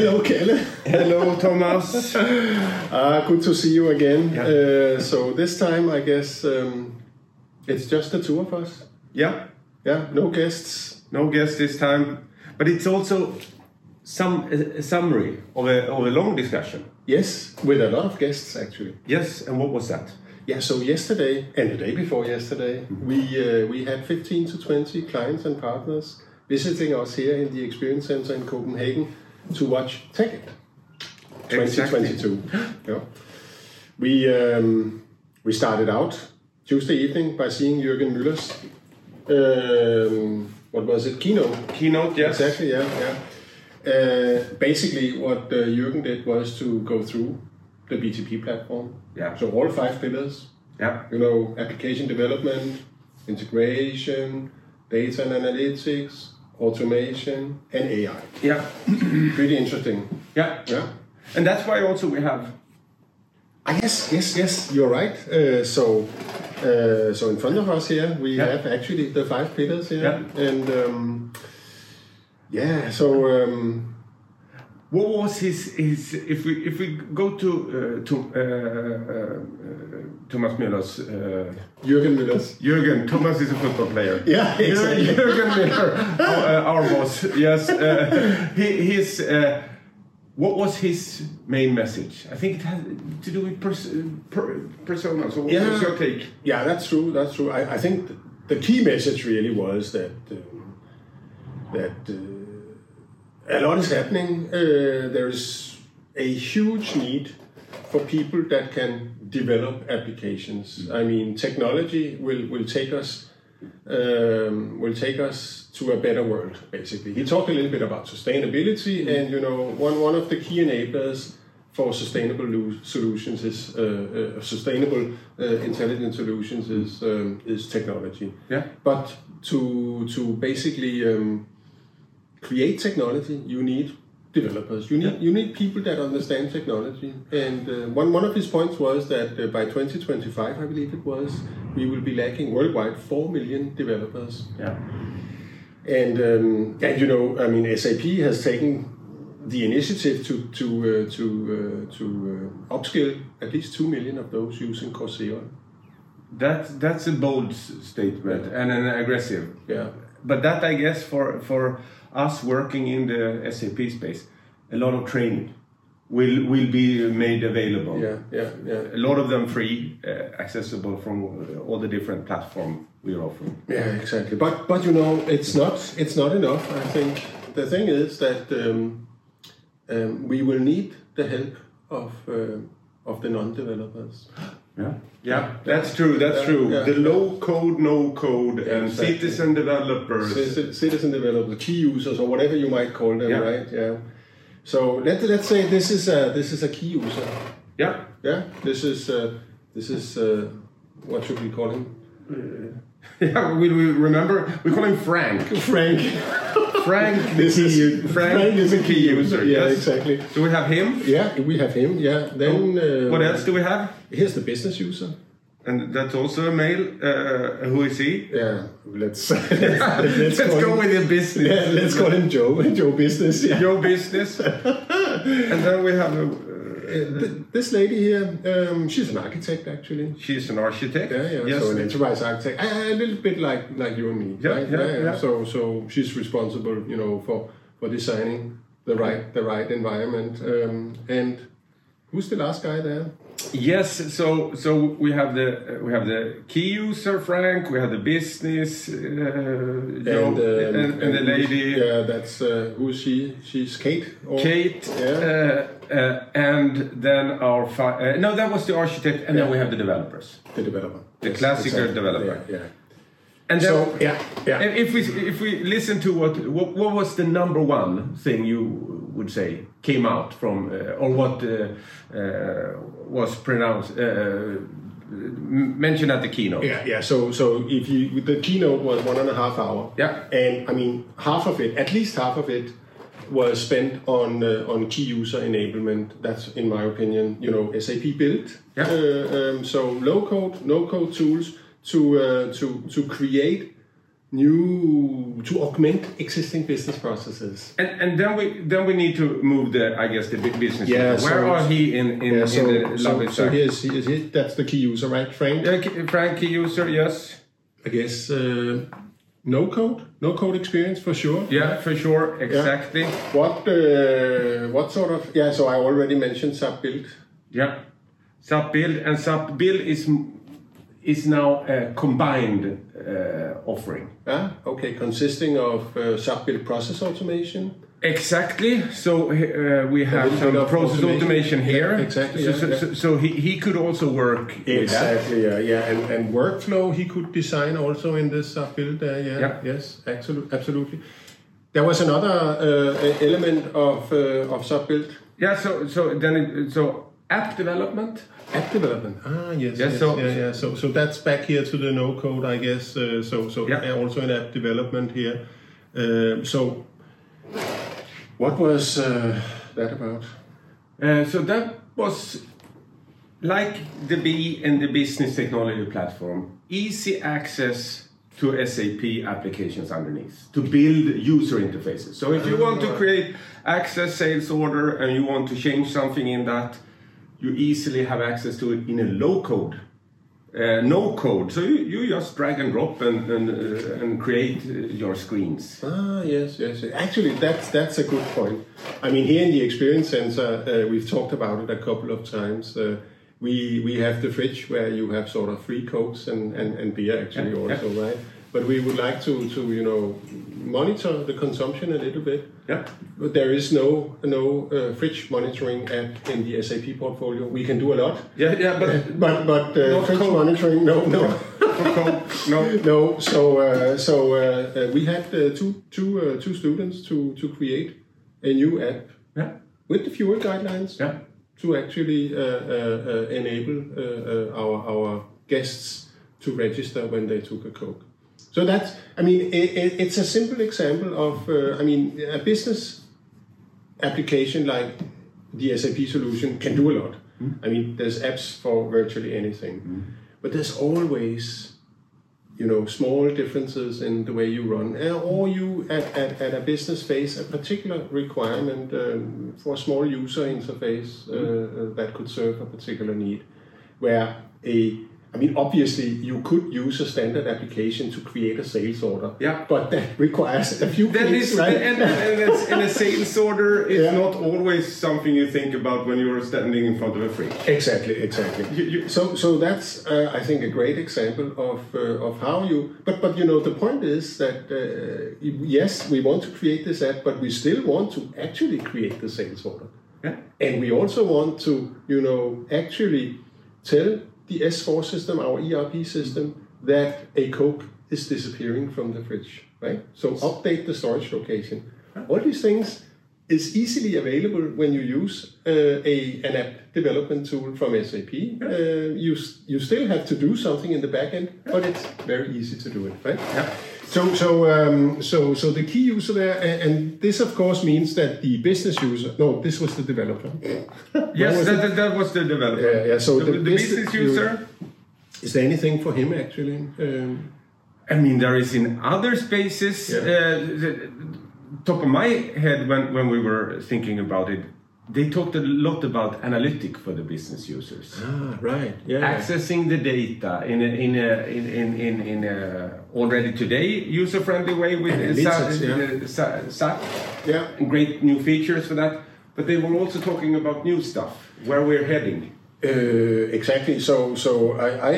Hello, Kelle. Hello, Thomas. uh, good to see you again. Yeah. Uh, so this time, I guess um, it's just the two of us. yeah, Yeah, no guests. no guests this time, but it's also some a, a summary of a, of a long discussion. Yes, with a lot of guests actually. Yes, and what was that? Yeah. So yesterday and the day before yesterday, we uh, we had 15 to 20 clients and partners visiting us here in the Experience Center in Copenhagen to watch TechEd 2022. yeah. We um, we started out Tuesday evening by seeing Jürgen Müller's um, what was it keynote Keynote, yes. Exactly, yeah, yeah. Uh, basically, what uh, Jürgen did was to go through the BTP platform. Yeah. So all five pillars, Yeah, you know, application development, integration, data and analytics, automation, and AI. yeah, Pretty interesting. yeah. Yeah. And that's why also we have Ah, yes, yes, yes. You're right. Uh, so, uh, so in front of us here, we Yeah. have actually the five pillars here, Yeah. and um, yeah. So. Um, What was his his if we if we go to uh, to uh, uh, Thomas Müller's uh, Jürgen Müller's. Jürgen Thomas is a football player. Yeah, exactly. Jürgen Müller, our, uh, our boss. Yes, uh, he, his. Uh, what was his main message? I think it had to do with pers- per, personas. So what Yeah. was your take? Yeah, that's true. That's true. I, I think the key message really was that um, that uh, a lot is happening. Uh, there is a huge need for people that can develop applications. I mean, technology will will take us um, will take us to a better world. Basically, he talked a little bit about sustainability, and you know, one one of the key enablers for sustainable lu- solutions is uh, uh, sustainable uh, intelligent solutions is um, is technology. Yeah. But to to basically um, create technology, you need developers. You need you need people that understand technology. And uh, one one of his points was that uh, by 2025, I believe it was, we will be lacking worldwide four million developers. Yeah. And um, and you know, I mean, SAP has taken the initiative to to uh, to uh, to uh, upskill at least two million of those using Coursera. That that's a bold statement and an aggressive. Yeah. But that I guess for for us working in the SAP space, a lot of training will will be made available. Yeah, yeah, yeah. A lot of them free, uh, accessible from uh, all the different platforms we are offering. Yeah, exactly. But but you know, it's not it's not enough. I think the thing is that um, um, we will need the help of uh, of the non-developers. Yeah, yeah, that's true. That's Yeah, true. yeah. The low code, no code, and exactly. citizen developers. Citizen, citizen developers, key users, or whatever you might call them, Yeah. right? Yeah. So let let's say this is a this is a key user. Yeah, Yeah. This is uh, this is uh, what should we call him? yeah. We, we remember we call him Frank. Frank. Frank, the This key, is- Frank, Frank is a key user, yeah, yes. exactly. Do we have him? Yeah, we have him. Yeah. Then uh, What else do we have? Here's the business user. And that's also a male. Uh, who is he? Yeah, let's let's, Let's, call go him, with the business. yeah, let's call him Joe. Joe Business. Yeah. Your business. and then we have. A, Uh, th- this lady here, um, she's an architect actually. she's an architect. Yeah, yeah. Yes. So an enterprise architect, a, a little bit like like you and me. Yeah, right? yeah, yeah. So so she's responsible, you know, for for designing the right the right environment. Um, and who's the last guy there? Yes, so so we have the uh, we have the key user Frank, we have the business uh, Joe, um, and, and the lady Yeah, that's uh, who's she? She's Kate. Or, Kate, Yeah. uh, uh, and then our uh, no, that was the architect, and then we have the developers. the developer. The classical developer. Yeah, yeah. And then, So yeah, yeah. If we if we listen to what, what what was the number one thing you would say came out from uh, or what uh, uh, was pronounced uh, mentioned at the keynote? Yeah, yeah. So, so if you the keynote was one and a half hour. Yeah. And I mean, half of it, at least half of it, was spent on uh, on key user enablement. That's, in my opinion, you know, SAP Build. Yeah. Uh, um, so low code, no code tools to uh, to to create new to augment existing business processes. And, and then we then we need to move the I guess the big business. Yeah, Where so- are he in in, Yeah, so, in the so, so circle? here's, here's, here- that's the key user, right, Frank? Yeah, Frank, key user, yes. I guess uh, no code, no code experience for sure. Yeah, for sure, exactly. What uh, what sort of yeah? So I already mentioned SAP Build. Yeah. SAP Build and SAP Build is is now a combined uh, offering. Ah, okay, consisting of uh, SAP Build process automation. Exactly. So uh, we have some process automation, automation. here. Yeah, exactly, So, yeah, so, yeah. so, so he, he could also work. Exactly. Yeah, yeah, and, and workflow he could design also in this SAP Build. Uh, yeah, Yeah. Yes, absolutely, absolutely. There was another uh, element of uh, of SAP Build. Yeah. So so then it, so app development. App development. Ah, yes, Yeah, yes, so- yeah, yeah. So, so that's back here to the no code, I guess. Uh, so, so Yeah. also in app development here. Um, so, what was uh, that about? Uh, so that was like the B and the business technology platform, easy access to SAP applications underneath to build user interfaces. So if you want to create access sales order and you want to change something in that, you easily have access to it in a low code. Uh, no code, so you, you just drag and drop and and, uh, and create uh, your screens. Ah, yes, yes. Actually, that's that's a good point. I mean, here in the Experience Center, uh, we've talked about it a couple of times. Uh, we we have the fridge where you have sort of free cokes and, and, and beer actually Yeah, also, right? But we would like to to you know monitor the consumption a little bit. Yeah. But there is no no uh, fridge monitoring app in the SAP portfolio. We can do a lot, Yeah, yeah, but but but uh, fridge code. monitoring, no, no. no. No, so uh, so uh, uh, we had uh, two two uh, two students to to create a new app Yeah, with the Fiori guidelines yeah. to actually uh, uh, uh, enable uh, uh, our our guests to register when they took a coke. So that's I mean it, it, it's a simple example of uh, I mean a business application like the SAP solution can do a lot. I mean there's apps for virtually anything, but there's always you know small differences in the way you run uh, or you at, at, at a business face a particular requirement um, for a small user interface uh, uh, that could serve a particular need where a I mean, obviously, you could use a standard application to create a sales order. Yeah. But that requires a few That clicks, is, right? and, and, it's, and a sales order is Yeah. not always something you think about when you're standing in front of a fridge. Exactly, exactly. You- you- so, so that's uh, I think a great example of uh, of how you. But but you know the point is that uh, yes, we want to create this app, but we still want to actually create the sales order, Yeah. and we also want to you know actually tell the S4 system, our ERP system, that a Coke is disappearing from the fridge, right? So update the storage location. All these things is easily available when you use uh, a an app development tool from SAP. Uh, you you still have to do something in the backend, but it's very easy to do it, right? Yeah. So so um, so so the key user there, and, and this of course means that the business user. No, this was the developer. Yes, was that, that, that was the developer. Yeah, yeah, so the, the the business business user. Is there anything for him actually? Um, I mean, there is in other spaces. Yeah. Uh, the, top of my head, when, when we were thinking about it, they talked a lot about analytic for the business users. ah, right. Yeah. accessing the data in a, in a, in in in, in a already today user friendly way with SAP, yeah. uh, SAP Yeah. great new features for that. But they were also talking about new stuff, where we're heading. Uh, exactly. So, so I, I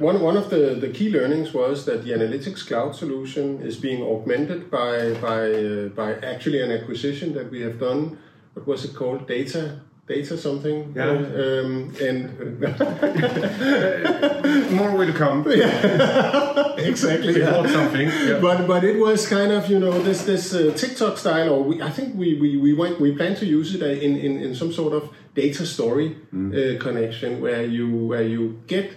one one of the, the key learnings was that the analytics cloud solution is being augmented by by uh, by actually an acquisition that we have done. What was it called? Data data something. Yeah. Uh, um, and More will come. Yeah. exactly. Bought something. Yeah. But but it was kind of you know this this uh, TikTok style, or we, I think we we we went we plan to use it uh, in in, in some sort of data story uh, connection where you where you get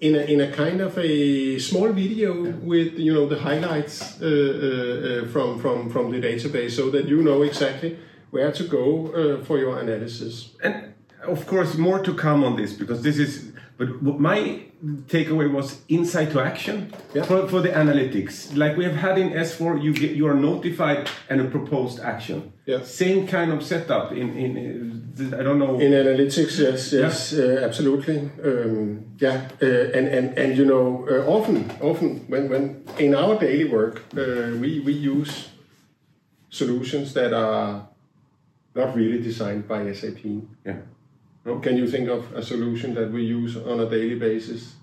in a in a kind of a small video with you know the highlights uh, uh, uh, from from from the database, so that you know exactly where to go uh, for your analysis. And of course, more to come on this because this is But what my takeaway was insight to action Yeah. for, for the analytics. Like we have had in S4, you get you are notified and a proposed action. Yeah. Same kind of setup in in I don't know. In analytics, yes, yes, uh, absolutely. Um, yeah, uh, and and and you know, uh, often, often when when in our daily work, uh, we we use solutions that are not really designed by SAP. yeah. Can you think of a solution that we use on a daily basis?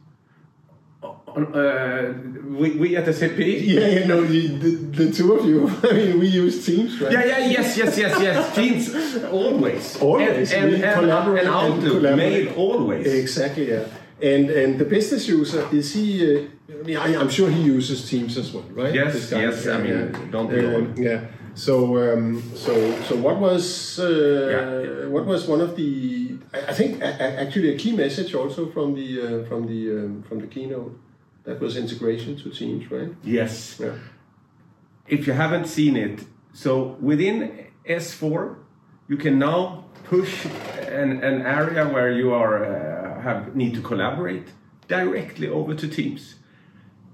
Uh, we, we at SAP. Yeah, you know, the, the, the two of you. I mean, we use Teams, right? Yeah, yeah, yes, yes, yes, yes. Teams always. Always. And, and, We and, collaborate and and Outlook collaborate. mail always. Exactly, yeah. And and the business user is he? Uh, I mean, I, I'm sure he uses Teams as well, right? Yes, yes, I mean, don't we all? Yeah. So um, so so what was uh, Yeah. what was one of the? I, think actually a key message also from the uh, from the um, from the keynote that was integration to Teams, right? Yes. Yeah. If you haven't seen it, so within S4, you can now push an, an area where you are uh, have need to collaborate directly over to Teams,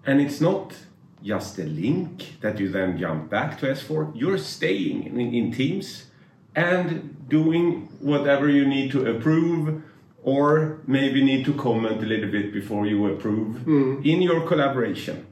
and it's not just a link that you then jump back to S4. You're staying in, in Teams and doing whatever you need to approve or maybe need to comment a little bit before you approve in your collaboration.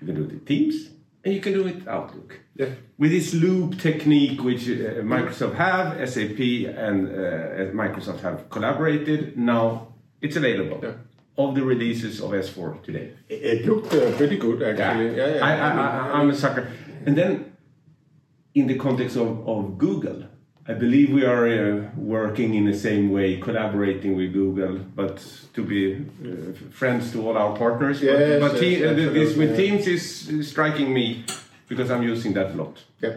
You can do it in Teams and you can do it Outlook. Yeah. With this loop technique, which uh, Microsoft have, SAP and uh, Microsoft have collaborated, now it's available Yeah. Of the releases of S4 today. It, looked uh, pretty good actually. Yeah, yeah. I, I, I'm a sucker. And then, in the context of, of Google, I believe we are uh, working in the same way, collaborating with Google, but to be uh, friends to all our partners. Yes, but but yes, uh, this with Teams is is striking me because I'm using that a lot. Yeah,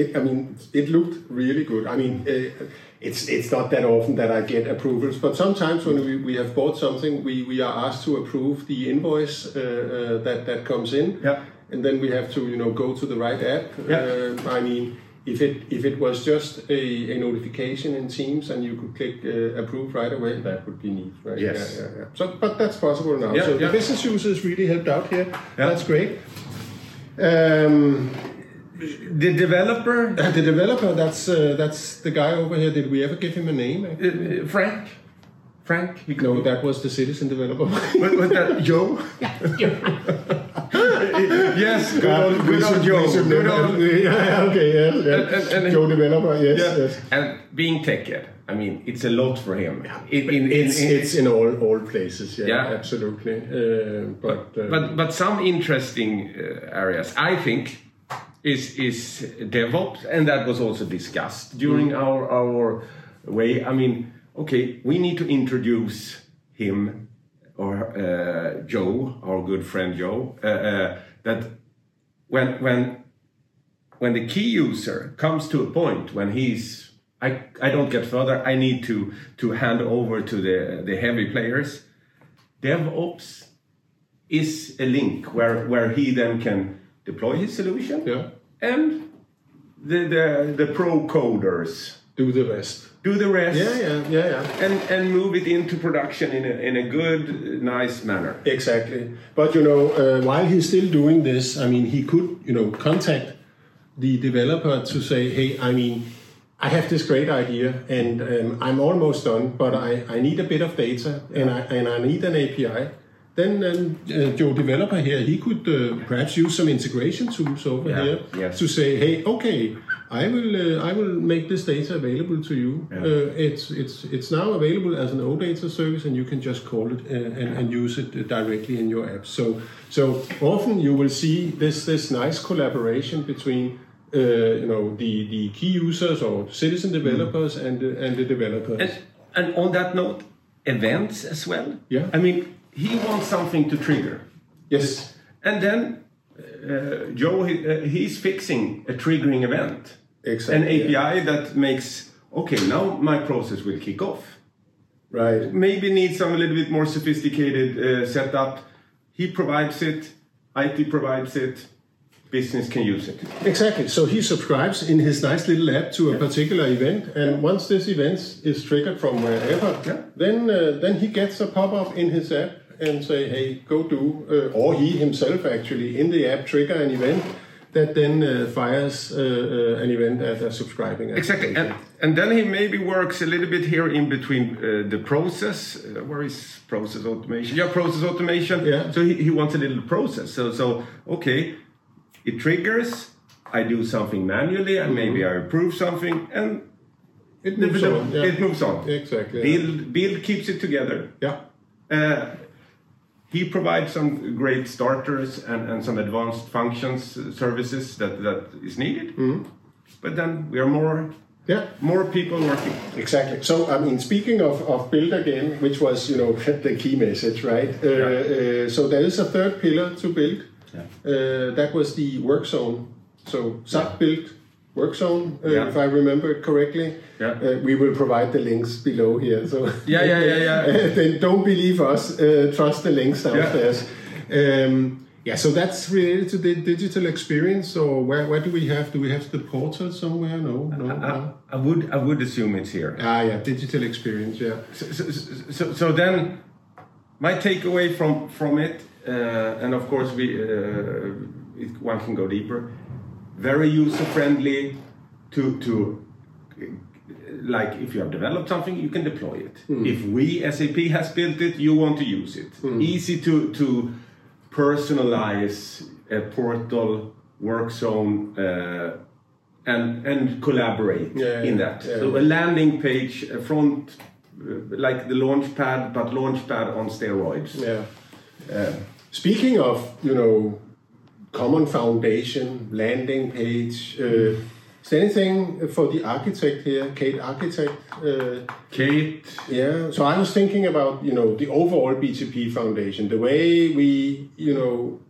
it. I mean, it looked really good. I mean, uh, it's it's not that often that I get approvals, but sometimes when we, we have bought something, we, we are asked to approve the invoice uh, uh, that that comes in. Yeah. And then we have to you know go to the right app. Yeah. Uh, I mean. If it if it was just a, a notification in Teams and you could click uh, approve right away, that would be neat, right? Yes. Yeah, yeah, yeah. So, but that's possible now. Yeah, so the business users really helped out here. Yeah. That's great. Um, The developer, uh, the developer, that's uh, that's the guy over here. Did we ever give him a name? uh, uh, Frank, Frank, he No, that was the citizen developer. was, was that Joe? yes, good old, good old Joe. Good old, yeah, okay, yes, yes. And- and- and- Joe developer, yes, Yeah. yes. And being TechEd, I mean, it's a lot for him. In, in, It's in, it's in all all places. Yeah, Yeah. absolutely. Uh, but uh, but but some interesting uh, areas, I think, is is DevOps, and that was also discussed during Mm. our our way. I mean, okay, we need to introduce him or uh, Joe, our good friend Joe, uh, uh, that when when when the key user comes to a point when he's I, I don't get further i need to to hand over to the the heavy players devops is a link where where he then can deploy his solution yeah, and the the, the pro coders do the rest. do the rest Yeah, yeah, yeah, yeah. and and move it into production in a, in a good nice manner Exactly. But you know, uh, while he's still doing this, I mean, he could, you know, contact the developer to say, hey, I mean, I have this great idea and um, I'm almost done, but I, I need a bit of data and I and I need an API. Then um, uh, Joe developer here, he could uh, perhaps use some integration tools over Yeah, here yes. to say, hey, okay, I will uh, I will make this data available to you. Uh, it's it's it's now available as an OData service, and you can just call it uh, and, and use it directly in your app. So so often you will see this this nice collaboration between. Uh, you know the, the key users or citizen developers and the, and the developers. And, and on that note, events as well. Yeah. I mean, he wants something to trigger. yes, And then uh, Joe, he, uh, he's fixing a triggering event, exactly. an API that makes okay. Now my process will kick off. right? Maybe needs some a little bit more sophisticated uh, setup. He provides it. IT provides it. business can use it. Exactly. So he subscribes in his nice little app to a particular event, and once this event is triggered from wherever, Yeah. then uh, then he gets a pop up in his app and say, "Hey, go do," uh, or he himself actually in the app trigger an event that then uh, fires uh, uh, an event at a subscribing. Exactly, and, and then he maybe works a little bit here in between uh, the process. Uh, where is process automation? Yeah, process automation. Yeah. So he, he wants a little process. So so okay, it triggers. I do something manually, and maybe I approve something, and it moves the- on. Yeah. it moves on. Exactly. yeah. Build build keeps it together. Yeah. He provides some great starters and, and some advanced functions, uh, services that, that is needed. But then we are more Yeah. more people working. Exactly. So, I mean, speaking of, of build again, which was, you know, the key message, right? Uh, uh, so there is a third pillar to build. Uh, that was the work zone. So SAP Build work zone, uh, Yeah. if I remember it correctly. Yeah. Uh, we will provide the links below here. So Yeah, yeah, yeah, yeah. then don't believe us. Uh, trust the links downstairs. Um, yeah, so that's related to the digital experience. Or where, where do we have? Do we have the portal somewhere? No, no. I, no. I would I would assume it's here. Ah, yeah, digital experience. Yeah. So, so, so, so then, my takeaway from from it, uh, and of course we uh, it, one can go deeper. Very user friendly to to like if you have developed something, you can deploy it. If we SAP has built it, you want to use it. Easy to to personalize a portal work zone. Uh, and, and collaborate Yeah, in that. yeah. So a landing page, a front, uh, like the launch pad, but launch pad on steroids. Yeah. Uh, Speaking of, you know, common foundation, landing page, uh, is there anything for the architect here, Kate Architect? Uh, Kate, yeah. So I was thinking about, you know, the overall BTP foundation, the way we, you know,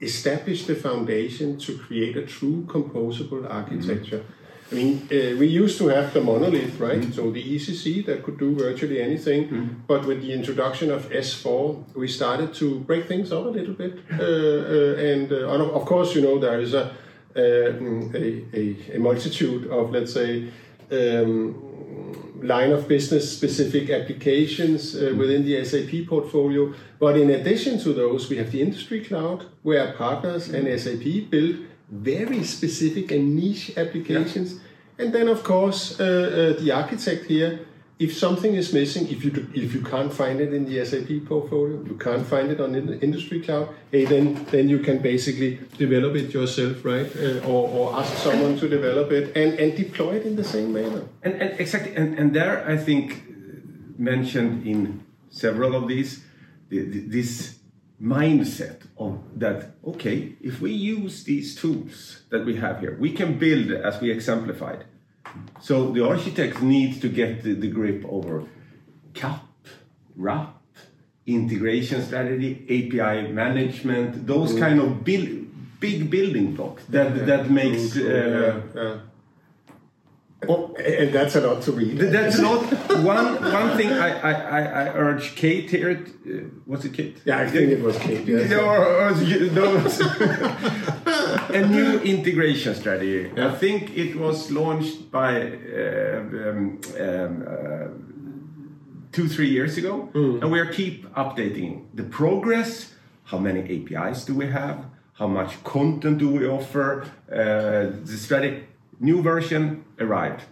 establish the foundation to create a true composable architecture. I mean, uh, we used to have the monolith, right? So the ECC that could do virtually anything. But with the introduction of S4, we started to break things up a little bit. Uh, uh, and uh, of course, you know, there is a, uh, mm, a, a, a multitude of, let's say, um, line of business specific applications uh, within the SAP portfolio. But in addition to those, we have the industry cloud where partners and SAP build very specific and niche applications. And then, of course, uh, uh, the architect here. If something is missing, if you do, if you can't find it in the SAP portfolio, you can't find it on the industry cloud. Hey, then then you can basically develop it yourself, right? Uh, or, or ask someone to develop it and, and deploy it in the same manner. and, and exactly, and, and there I think mentioned in several of these, the, the, this mindset of that, okay, if we use these tools that we have here, we can build as we exemplified. So the architect needs to get the, the grip over CAP, RAP, integration strategy, API management, those kind of build, big building blocks that, that makes. Uh, yeah. Oh, and that's a lot to read. That's not one one thing I, I, I, urge Kate here. Uh, was it Kate? Yeah, I think it was Kate. Yes. No, or, or a new integration strategy. I think it was launched by uh, um, um, uh, two three years ago, Hmm. and we are keep updating the progress. How many APIs do we have? How much content do we offer? Uh, the strategy new version arrived.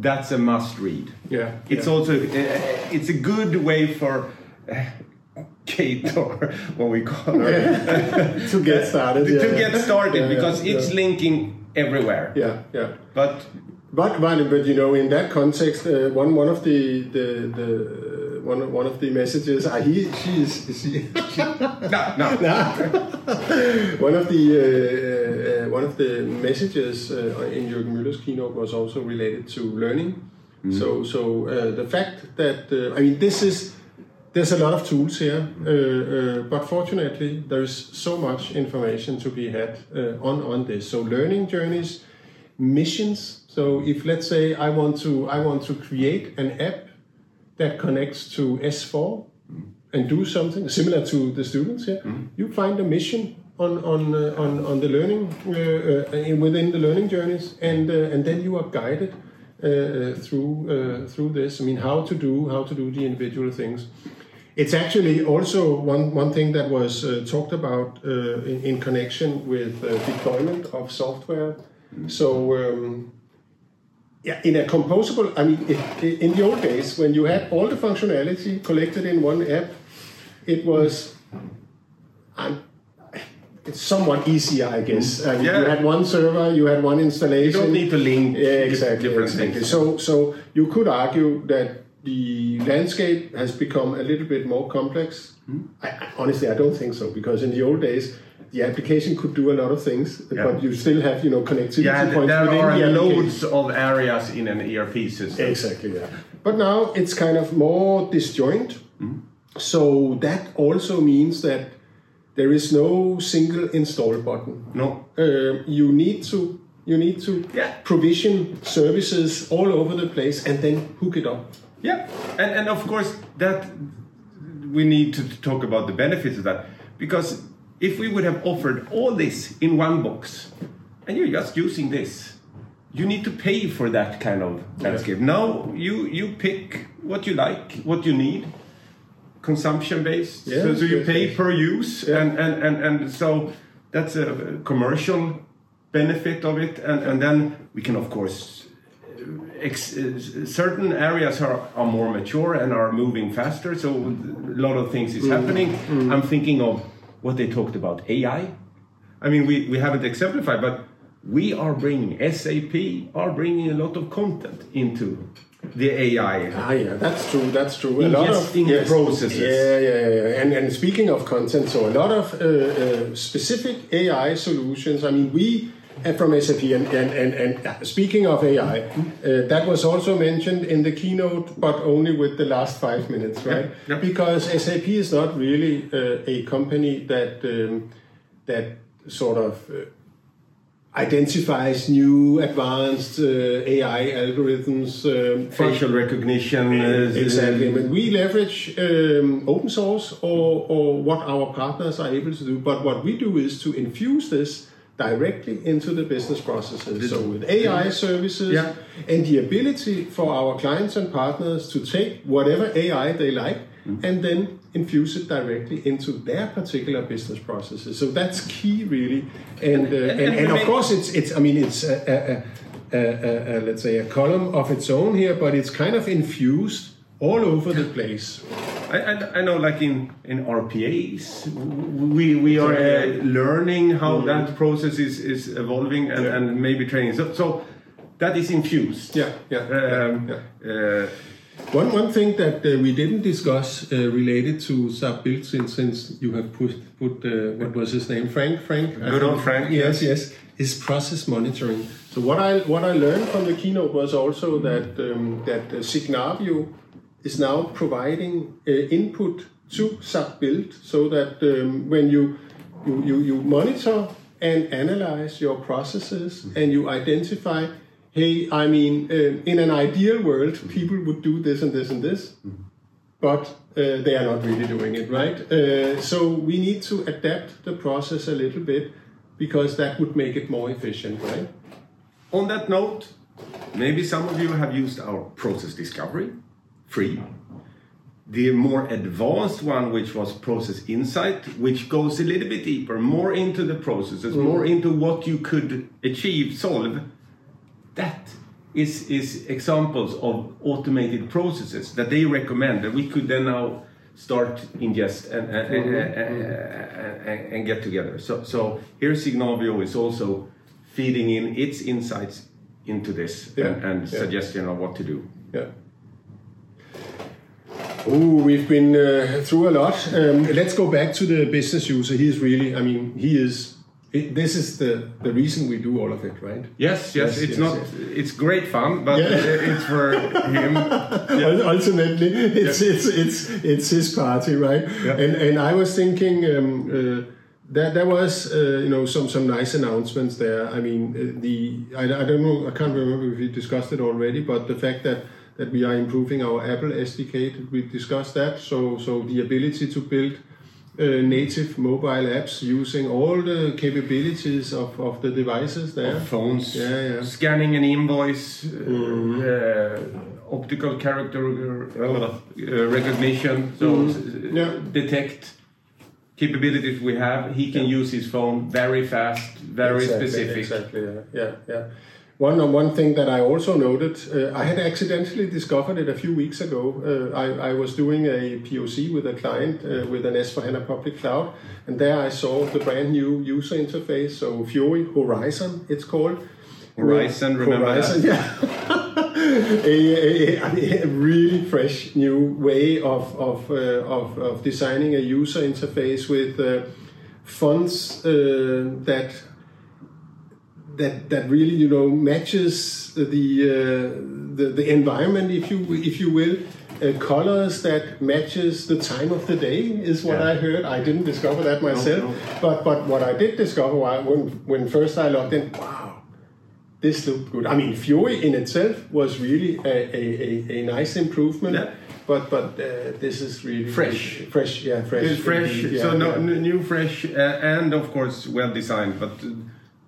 That's a must read. Yeah, It's yeah. also uh, it's a good way for uh, Kate or what we call her to get started. to yeah. get started because it's linking everywhere. Yeah, yeah. But But, but, but you know, in that context, uh, one one of the the, the one of- one of the messages, uh, he she is she, no, no. no. one of the uh, uh, one of the messages uh, in Jürgen Müller's keynote was also related to learning. So so uh, the fact that uh, I mean this is there's a lot of tools here, uh, uh, but fortunately there is so much information to be had uh, on on this. So learning journeys, missions. So if let's say I want to I want to create an app that connects to S4 and do something similar to the students here, you find a mission on on uh, on, on the learning uh, uh, within the learning journeys, and uh, and then you are guided uh, through uh, through this. I mean, how to do how to do the individual things. It's actually also one one thing that was uh, talked about uh, in, in connection with uh, deployment of software. So. Um, yeah, in a composable, I mean, it, in the old days, when you had all the functionality collected in one app, it was um, it's somewhat easier, I guess. I mean, Yeah. You had one server, you had one installation. You don't need to link Yeah, exactly. different exactly. things. So, so you could argue that the landscape has become a little bit more complex. Hmm? I, honestly, I don't think so because in the old days, the application could do a lot of things, Yeah. but you still have you know connectivity yeah, points there are the loads of areas in an ERP system. Exactly, yeah. But now it's kind of more disjoint. So that also means that there is no single install button. No, Uh, you need to you need to Yeah. provision services all over the place and then hook it up. Yeah, and and of course that we need to talk about the benefits of that because if we would have offered all this in one box and you're just using this, you need to pay for that kind of landscape. Now you you pick what you like, what you need, consumption based. Yeah, so, so you pay per use, Yeah. and, and and and so that's a commercial benefit of it, and and then we can of course ex- certain areas are, are more mature and are moving faster, so a lot of things is mm. happening. Mm. I'm thinking of what they talked about AI. I mean, we, we haven't exemplified, but we are bringing SAP are bringing a lot of content into the AI. Ah, yeah, that's true. That's true. A lot of the processes. Yeah, yeah, yeah. And and speaking of content, so a lot of uh, uh, specific AI solutions. I mean, we uh, from SAP and and and, and uh, speaking of AI, uh, that was also mentioned in the keynote, but only with the last five minutes, right? yeah. Because SAP is not really uh, a company that um, that sort of. Identifies new advanced uh, AI algorithms um, Facial recognition. uh, Exactly. But we leverage um, open source or, or what our partners are able to do. But what we do is to infuse this directly into the business processes. So with AI services Yeah. and the ability for our clients and partners to take whatever AI they like and then infuse it directly into their particular business processes. So that's key, really. And uh, and, and and, of course, it's it's. I mean, it's a, a, a, a, let's say a column of its own here, but it's kind of infused all over the place. I, I, I know, like in, in RPAs, we, we are uh. Mm-hmm. learning how that process is, is evolving and, Yeah. and maybe training. So, so that is infused. Yeah, yeah, Um, yeah, Uh, One one thing that uh, we didn't discuss uh, related to SAP Build since since you have put put uh, what was his name Frank Frank Good old. Frank, yes yes is process monitoring. So what I what I learned from the keynote was also that um, that uh, Signavio is now providing uh, input to SAP Build so that um, when you you, you you monitor and analyze your processes and you identify hey i mean uh, in an ideal world people would do this and this and this but uh, they are not really doing it right uh, so we need to adapt the process a little bit because that would make it more efficient right on that note, maybe some of you have used our process discovery, free. The more advanced one, which was Process Insight, which goes a little bit deeper, more into the processes, more into what you could achieve, solve. That is, is examples of automated processes that they recommend that we could then now start ingest and, and, and, and, and- get together. So, so here Signavio is also feeding in its insights into this Yeah, and, and yeah. suggestion of what to do. Yeah. Oh, we've been uh, through a lot. Um, let's go back to the business user. He is really, I mean, he is. It, this is the the reason we do all of it, right? Yes, yes, Yes, it's yes, not. yes. It's great fun, but Yeah. it's for him. Ul- Ultimately, it's it's it's it's his party, right? Yeah. And and I was thinking. Um, uh, there, there was, uh, you know, some some nice announcements there. I mean, uh, the I, I don't know, I can't remember if we discussed it already, but the fact that that we are improving our Apple SDK, we discussed that? So so the ability to build native mobile apps using all the capabilities of, of the devices there. Of phones, Yeah, yeah. scanning an invoice, uh, uh, optical character uh, uh, recognition, so Mhm. Yeah. detect capabilities we have. He can use his phone very fast, very Exactly, specific. Exactly. Yeah. Yeah. yeah. One one thing that I also noted, uh, I had accidentally discovered it a few weeks ago. Uh, I, I was doing a POC with a client uh, with an S4HANA public cloud, and there I saw the brand new user interface. So Fiori Horizon, it's called. Horizon, remember Horizon, that? yeah. a, a, a really fresh new way of of, uh, of of designing a user interface with uh, fonts uh, that that that really you know matches the uh, the, the environment, if you if you will. Uh, colors that matches the time of the day is what Yeah. I heard. I didn't discover that myself, no. but but what I did discover when when first I logged in, wow, this looked good. I mean, Fiori in itself was really a, a, a, a nice improvement. Yeah. But but uh, this is really Fresh. fresh, yeah, fresh, It's fresh, yeah, so no, new, fresh, uh, and of course well designed. But uh,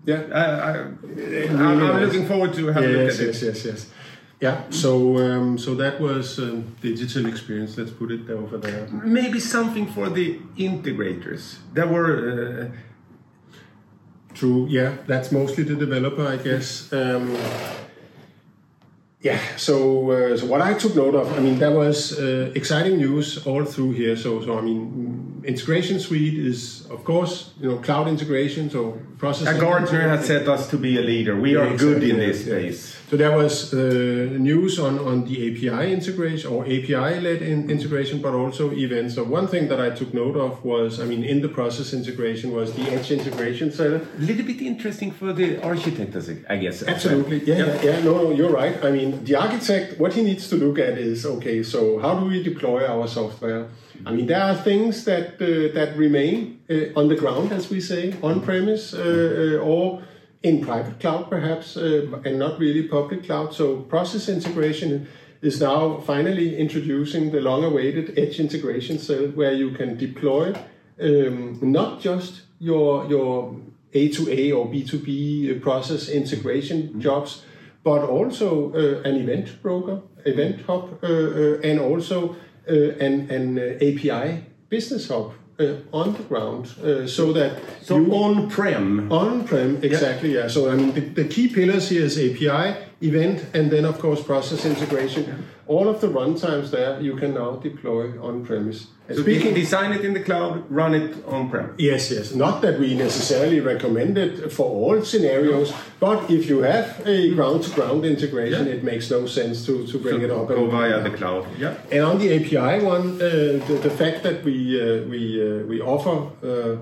yeah. I, I'm looking forward to have a look yes, at yes, it. yes, yes. Yeah. So um, so that was um, digital experience. Let's put it over there. Maybe something for the integrators. There were. Uh, True. Yeah, that's mostly the developer, I guess. Um, yeah. So, uh, so what I took note of, I mean, there was uh, exciting news all through here. So, so I mean, integration suite is, of course, you know, cloud integration. So, process. A Gartner has set us to be a leader. We are good in this Yeah. space. So there was uh, news on, on the API integration or API-led in integration, but also events. So one thing that I took note of was, I mean, in the process integration was the edge integration cell. A little bit interesting for the architect, I guess. Absolutely. Yeah, yeah, yeah. No, no, you're right. I mean, the architect, what he needs to look at is okay. So, how do we deploy our software? I mean, there are things that uh, that remain uh, on the ground, as we say, on premise uh, uh, or in private cloud, perhaps, uh, and not really public cloud. So, process integration is now finally introducing the long-awaited edge integration cell, where you can deploy um, not just your your A to A or B to B process integration jobs, but also uh, an event broker, event hub, uh, uh, and also uh, an, an uh, API business hub uh, on the ground, uh, so that So on-prem. on-prem, exactly, yeah. So I mean, the, the key pillars here is API, event, and then of course process integration. All of the runtimes there you can now deploy on-premise. And So de- design it in the cloud, run it on-prem. Yes, yes. Not that we necessarily recommend it for all scenarios, but if you have a ground-to-ground integration, Yeah. it makes no sense to, to bring it up. Go via the cloud. Yeah. And on the API one, uh, the, the fact that we uh, we uh, we offer uh,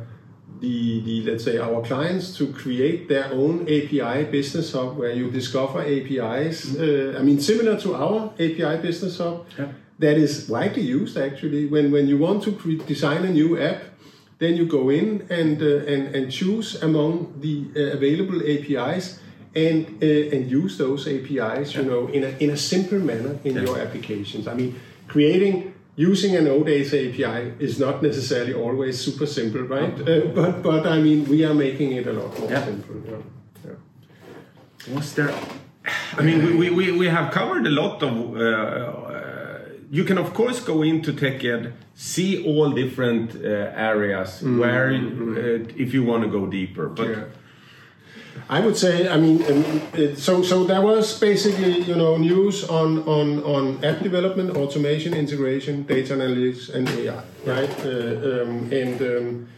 the the let's say our clients to create their own API business hub where you discover APIs. Uh, I mean, similar to our API business hub, Yeah. that is widely used actually. When when you want to cre- design a new app, then you go in and uh, and and choose among the uh, available APIs. And, uh, and use those APIs, you know, in a, in a simple manner in Yeah. your applications. I mean, creating using an OData API is not necessarily always super simple, right? Uh, but but I mean, we are making it a lot more Yeah. simple. Yeah. Yeah. Was there? I mean, we, we, we, have covered a lot of. Uh, uh, you can of course go into TechEd, see all different uh, areas where, uh, if you want to go deeper. But Yeah. I would say, I mean, um, so so there was basically, you know, news on on on app development, automation, integration, data analytics, and AI, right? Uh, um, and um,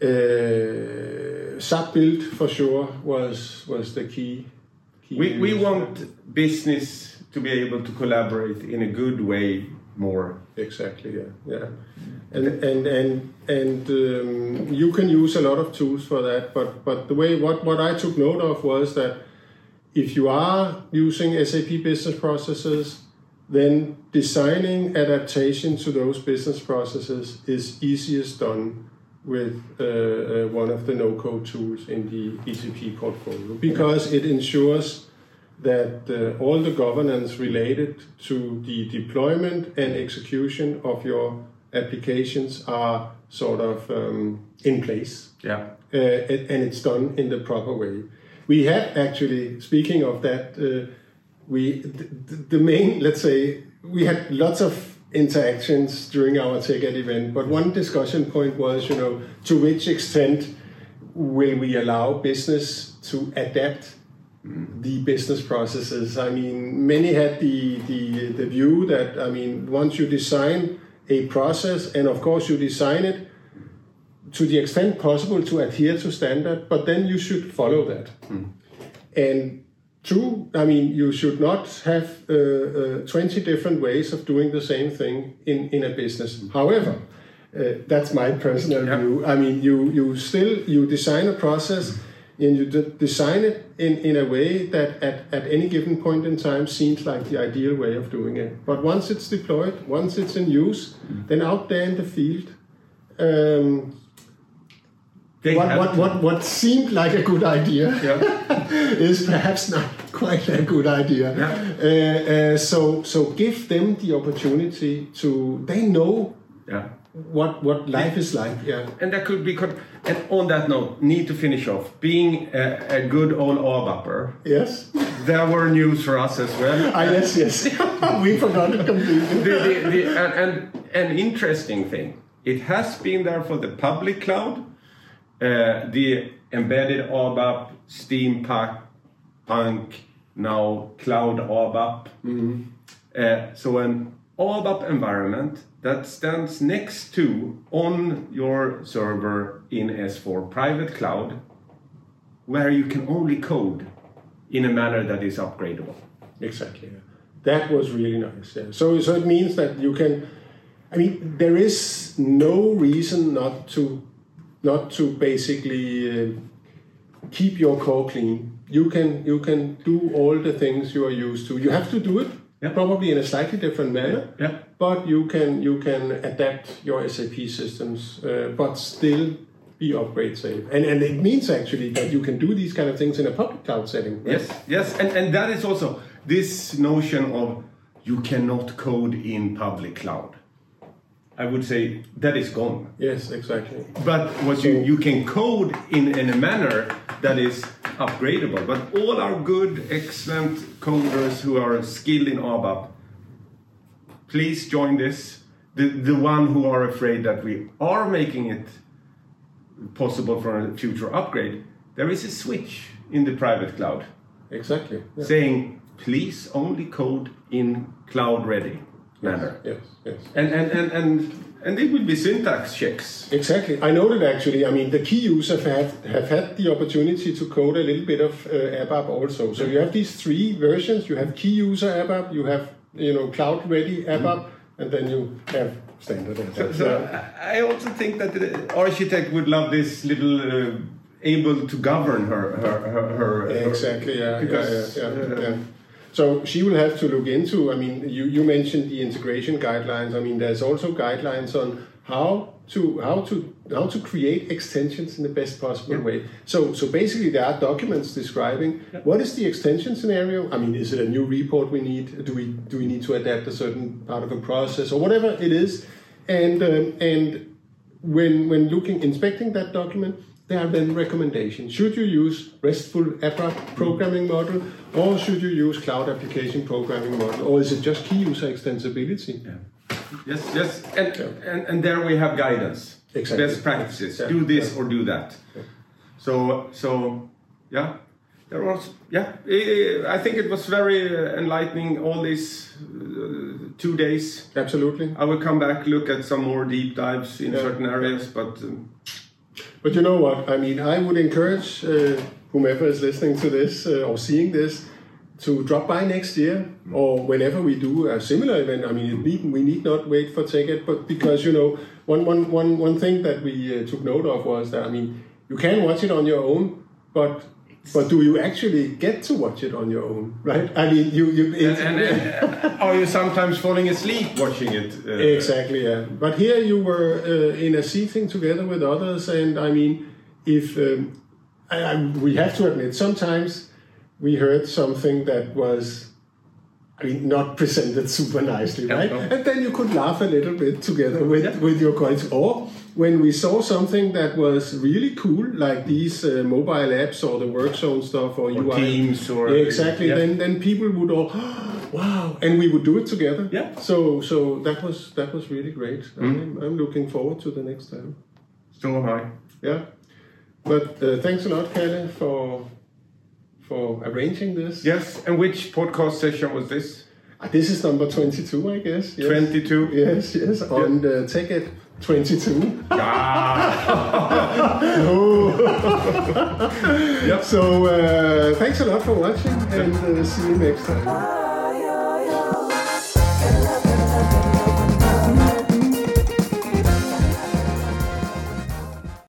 uh, SAP build for sure was was the key. key we, we want business to be able to collaborate in a good way more. Exactly. Yeah. Yeah. And and and and um, you can use a lot of tools for that. But but the way what what I took note of was that if you are using SAP business processes, then designing adaptation to those business processes is easiest done with uh, uh, one of the no-code tools in the ECP portfolio because it ensures that uh, all the governance related to the deployment and execution of your applications are sort of um, in place Yeah. uh, and it's done in the proper way. We had actually, speaking of that, uh, we the, the main, let's say, we had lots of interactions during our TechEd event, but one discussion point was, you know, to which extent will we allow business to adapt the business processes? I mean, many had the, the, the view that, I mean, once you design a process, and of course you design it to the extent possible to adhere to standard, but then you should follow that. And true, I mean, you should not have uh, uh, 20 different ways of doing the same thing in, in a business. However, uh, that's my personal Yeah. view. I mean, you, you still, you design a process and you de- design it in, in a way that at, at any given point in time seems like the ideal way of doing it. But once it's deployed, once it's in use, then out there in the field, um, what, what, what, what seemed like a good idea Yeah. is perhaps not quite a good idea. Yeah. Uh, uh, so, so give them the opportunity to. They know Yeah. What what life is like. Yeah. And that could be. And on that note, need to finish off. Being a, a good old ABAPer, Yes. there were news for us as well. Ah, yes. Yes. we forgot it completely. the, the, the, and, and an interesting thing, it has been there for the public cloud, uh, the embedded ABAP, Steampack, Punk, now Cloud ABAP. Uh, so an ABAP environment that stands next to on your server in S4 private cloud, where you can only code in a manner that is upgradable. Exactly. That was really nice. Yeah. So, so it means that you can. I mean, there is no reason not to, not to basically uh, keep your core clean. You can you can do all the things you are used to. You have to do it Yeah. probably in a slightly different manner. Yeah. But you can you can adapt your SAP systems, uh, but still be upgrade safe. And and it means actually that you can do these kind of things in a public cloud setting. right? Yes, yes, and, and that is also this notion of you cannot code in public cloud. I would say that is gone. Yes, exactly. But what you, you can code in, in a manner that is upgradable. But all our good, excellent coders who are skilled in ABAP, please join this. The, the one who are afraid that we are making it possible for a future upgrade, there is a switch in the private cloud Exactly. Yeah. saying please only code in cloud ready manner. Yes, yes. And, and, and, and, and it will be syntax checks. Exactly. I noted actually, I mean, the key users have, have had the opportunity to code a little bit of uh, ABAP also. So you have these three versions. You have key user ABAP, you have, you know, cloud ready ABAP, and then you have standard ABAP. So I I also think that the architect would love this little uh, able to govern her her her, her exactly. Yeah, Because, yeah, yeah, yeah, uh, yeah. So she will have to look into. I mean, you, you mentioned the integration guidelines. I mean, there's also guidelines on how to how to how to create extensions in the best possible Yeah. way. So so basically, there are documents describing what is the extension scenario. I mean, is it a new report we need? Do we do we need to adapt a certain part of a process or whatever it is? And um, and when when looking inspecting that document, there are then recommendations. Should you use RESTful ABAP programming model, or should you use Cloud Application Programming Model, or is it just key user extensibility? Yes, yes, and, and and there we have guidance, Exactly. best practices. Yeah, Do this yeah. or do that. So so yeah, there was yeah. I think it was very uh, enlightening. All these uh, two days. Absolutely. I will come back, look at some more deep dives in Yeah. certain areas, but um, But you know what? I mean, I would encourage uh, whomever is listening to this uh, or seeing this to drop by next year or whenever we do a similar event. I mean, need, we need not wait for TechEd, but because you know, one, one, one, one thing that we uh, took note of was that I mean, you can watch it on your own, but but do you actually get to watch it on your own, right? I mean, you you. and, and, are you sometimes falling asleep watching it? Uh, Exactly, yeah. But here you were uh, in a seating together with others, and I mean, if um, I, I, we have to admit, sometimes we heard something that was, I mean, not presented super nicely, right? And then you could laugh a little bit together with, Yeah. with your colleagues. Or when we saw something that was really cool, like these uh, mobile apps or the work zone stuff or, Or UI. Teams or Yeah, exactly. Yeah. Then then people would all, wow, and we would do it together. Yeah. So so that was that was really great. Mm. I'm, I'm looking forward to the next time. So am I. Yeah. But uh, thanks a lot, Kalle, for for arranging this. Yes. And which podcast session was this? Uh, This is number 22, I guess. Yes. 22. Yes, yes, on the TechEd 22. Ah. So uh, thanks a lot for watching and uh, see you next time.